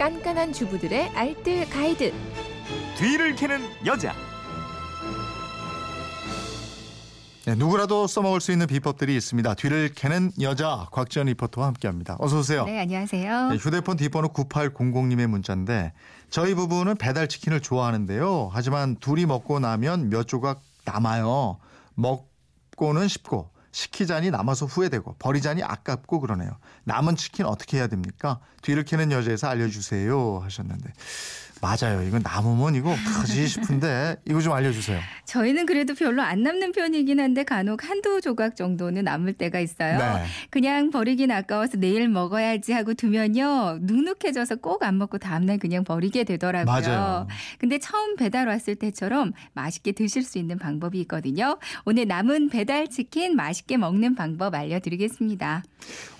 깐깐한 주부들의 알뜰 가이드. 뒤를 캐는 여자. 네, 누구라도 써먹을 수 있는 비법들이 있습니다. 뒤를 캐는 여자 곽지연 리포터와 함께합니다. 어서 오세요. 네, 안녕하세요. 네, 휴대폰 뒷번호 9800님의 문자인데 저희 부부는 배달 치킨을 좋아하는데요. 하지만 둘이 먹고 나면 몇 조각 남아요. 먹고는 쉽고 시키자니 남아서 후회되고 버리자니 아깝고 그러네요. 남은 치킨 어떻게 해야 됩니까? 뒤를 캐는 여자에서 알려주세요 하셨는데 맞아요. 이건 남으면 이거 어떡하지 싶은데 이거 좀 알려주세요. 저희는 그래도 별로 안 남는 편이긴 한데 간혹 한두 조각 정도는 남을 때가 있어요. 네. 그냥 버리긴 아까워서 내일 먹어야지 하고 두면요. 눅눅해져서 꼭 안 먹고 다음날 그냥 버리게 되더라고요. 맞아요. 근데 처음 배달 왔을 때처럼 맛있게 드실 수 있는 방법이 있거든요. 오늘 남은 배달 치킨 맛있게 먹는 방법 알려드리겠습니다.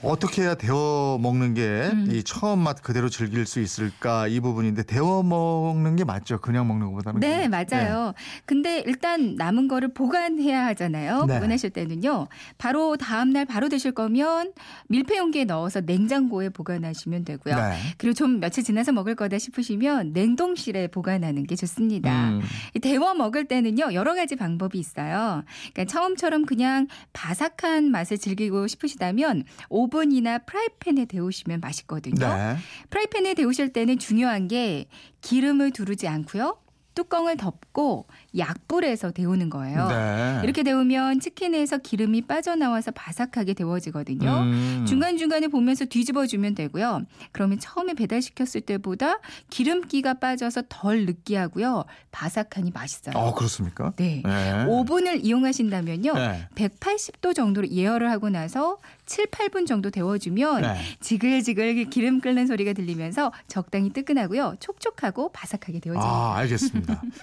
어떻게 해야 데워 먹는 게이 음. 처음 맛 그대로 즐길 수 있을까 이 부분인데 데워 먹는 게 맞죠. 그냥 먹는 것보다는. 네, 그냥. 맞아요. 근데 일단 남은 거를 보관해야 하잖아요. 네. 보관하실 때는요. 바로 다음 날 바로 드실 거면 밀폐 용기에 넣어서 냉장고에 보관하시면 되고요. 네. 그리고 좀 며칠 지나서 먹을 거다 싶으시면 냉동실에 보관하는 게 좋습니다. 음. 이 데워 먹을 때는요 여러 가지 방법이 있어요. 그러니까 처음처럼 그냥 바삭한 맛을 즐기고 싶으시다면 오븐이나 프라이팬에 데우시면 맛있거든요. 네. 프라이팬에 데우실 때는 중요한 게 기름을 두르지 않고요. 뚜껑을 덮고 약불에서 데우는 거예요. 네. 이렇게 데우면 치킨에서 기름이 빠져나와서 바삭하게 데워지거든요. 음. 중간중간에 보면서 뒤집어주면 되고요. 그러면 처음에 배달시켰을 때보다 기름기가 빠져서 덜 느끼하고요. 바삭하니 맛있어요. 어 그렇습니까? 네. 네. 오븐을 이용하신다면요. 네. 180도 정도로 예열을 하고 나서 7, 8분 정도 데워주면 네. 지글지글 기름 끓는 소리가 들리면서 적당히 뜨끈하고요. 촉촉하고 바삭하게 되어집니다. 아 알겠습니다.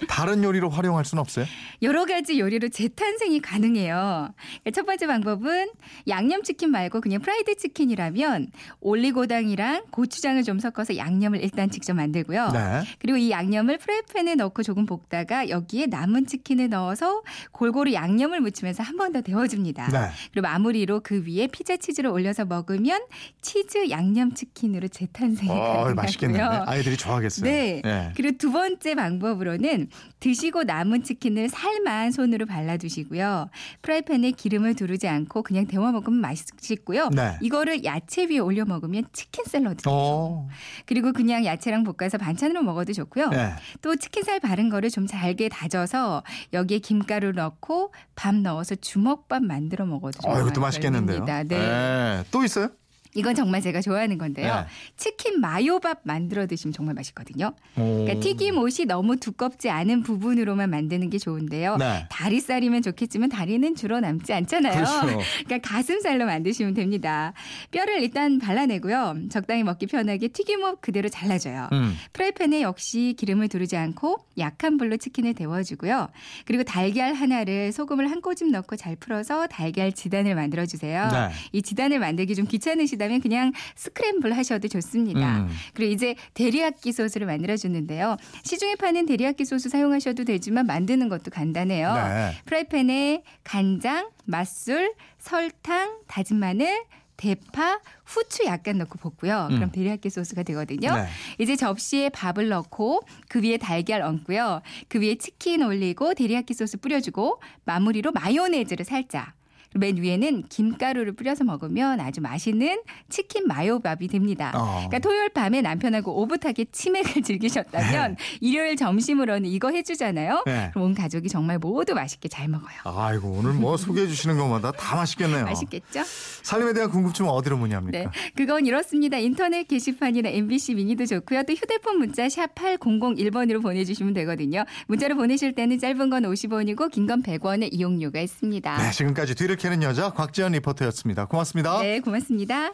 다른 요리로 활용할 수는 없어요? 여러 가지 요리로 재탄생이 가능해요. 첫 번째 방법은 양념치킨 말고 그냥 프라이드 치킨이라면 올리고당이랑 고추장을 좀 섞어서 양념을 일단 직접 만들고요. 네. 그리고 이 양념을 프라이팬에 넣고 조금 볶다가 여기에 남은 치킨을 넣어서 골고루 양념을 묻히면서 한 번 더 데워줍니다. 네. 그리고 마무리로 그 위에 피자 치즈를 올려서 먹으면 치즈 양념 치킨으로 재탄생이 어 가능하고요. 맛있겠는데 아이들이 좋아하겠어요. 네. 네. 그리고 두 번째 방법으로 는 드시고 남은 치킨을 살만 손으로 발라두시고요. 프라이팬에 기름을 두르지 않고 그냥 데워 먹으면 맛있고요. 네. 이거를 야채 위에 올려 먹으면 치킨 샐러드. 어. 그리고 그냥 야채랑 볶아서 반찬으로 먹어도 좋고요. 네. 또 치킨살 바른 거를 좀 잘게 다져서 여기에 김가루 넣고 밥 넣어서 주먹밥 만들어 먹어도 어 좋아요. 이것도 맛있겠는데요. 네. 네. 또 있어요? 이건 정말 제가 좋아하는 건데요. 네. 치킨 마요밥 만들어 드시면 정말 맛있거든요. 오. 그러니까 튀김 옷이 너무 두껍지 않은 부분으로만 만드는 게 좋은데요. 네. 다리살이면 좋겠지만 다리는 주로 남지 않잖아요. 그렇죠. 그러니까 가슴살로 만드시면 됩니다. 뼈를 일단 발라내고요. 적당히 먹기 편하게 튀김옷 그대로 잘라줘요. 음. 프라이팬에 역시 기름을 두르지 않고 약한 불로 치킨을 데워주고요. 그리고 달걀 하나를 소금을 한 꼬집 넣고 잘 풀어서 달걀 지단을 만들어 주세요. 네. 이 지단을 만들기 좀 귀찮으시 다면 그냥 스크램블 하셔도 좋습니다. 음. 그리고 이제 데리야끼 소스를 만들어 주는데요. 시중에 파는 데리야끼 소스 사용하셔도 되지만 만드는 것도 간단해요. 네. 프라이팬에 간장, 맛술, 설탕, 다진 마늘, 대파, 후추 약간 넣고 볶고요. 그럼 음. 데리야끼 소스가 되거든요. 네. 이제 접시에 밥을 넣고 그 위에 달걀 얹고요. 그 위에 치킨 올리고 데리야끼 소스 뿌려주고 마무리로 마요네즈를 살짝. 맨 위에는 김가루를 뿌려서 먹으면 아주 맛있는 치킨 마요밥이 됩니다. 어. 그러니까 토요일 밤에 남편하고 오붓하게 치맥을 즐기셨다면 일요일 점심으로는 이거 해주잖아요. 네. 그럼 온 가족이 정말 모두 맛있게 잘 먹어요. 아이고 오늘 뭐 소개해 주시는 것마다 다 맛있겠네요. 맛있겠죠? 살림에 대한 궁금증은 어디로 문의합니까? 네. 그건 이렇습니다. 인터넷 게시판이나 MBC 미니도 좋고요. 또 휴대폰 문자 샵 8001번으로 보내주시면 되거든요. 문자로 보내실 때는 짧은 건 50원이고 긴 건 100원의 이용료가 있습니다. 네, 지금까지 뒤를 캐는 여자 곽지연 리포터였습니다. 고맙습니다. 네, 고맙습니다.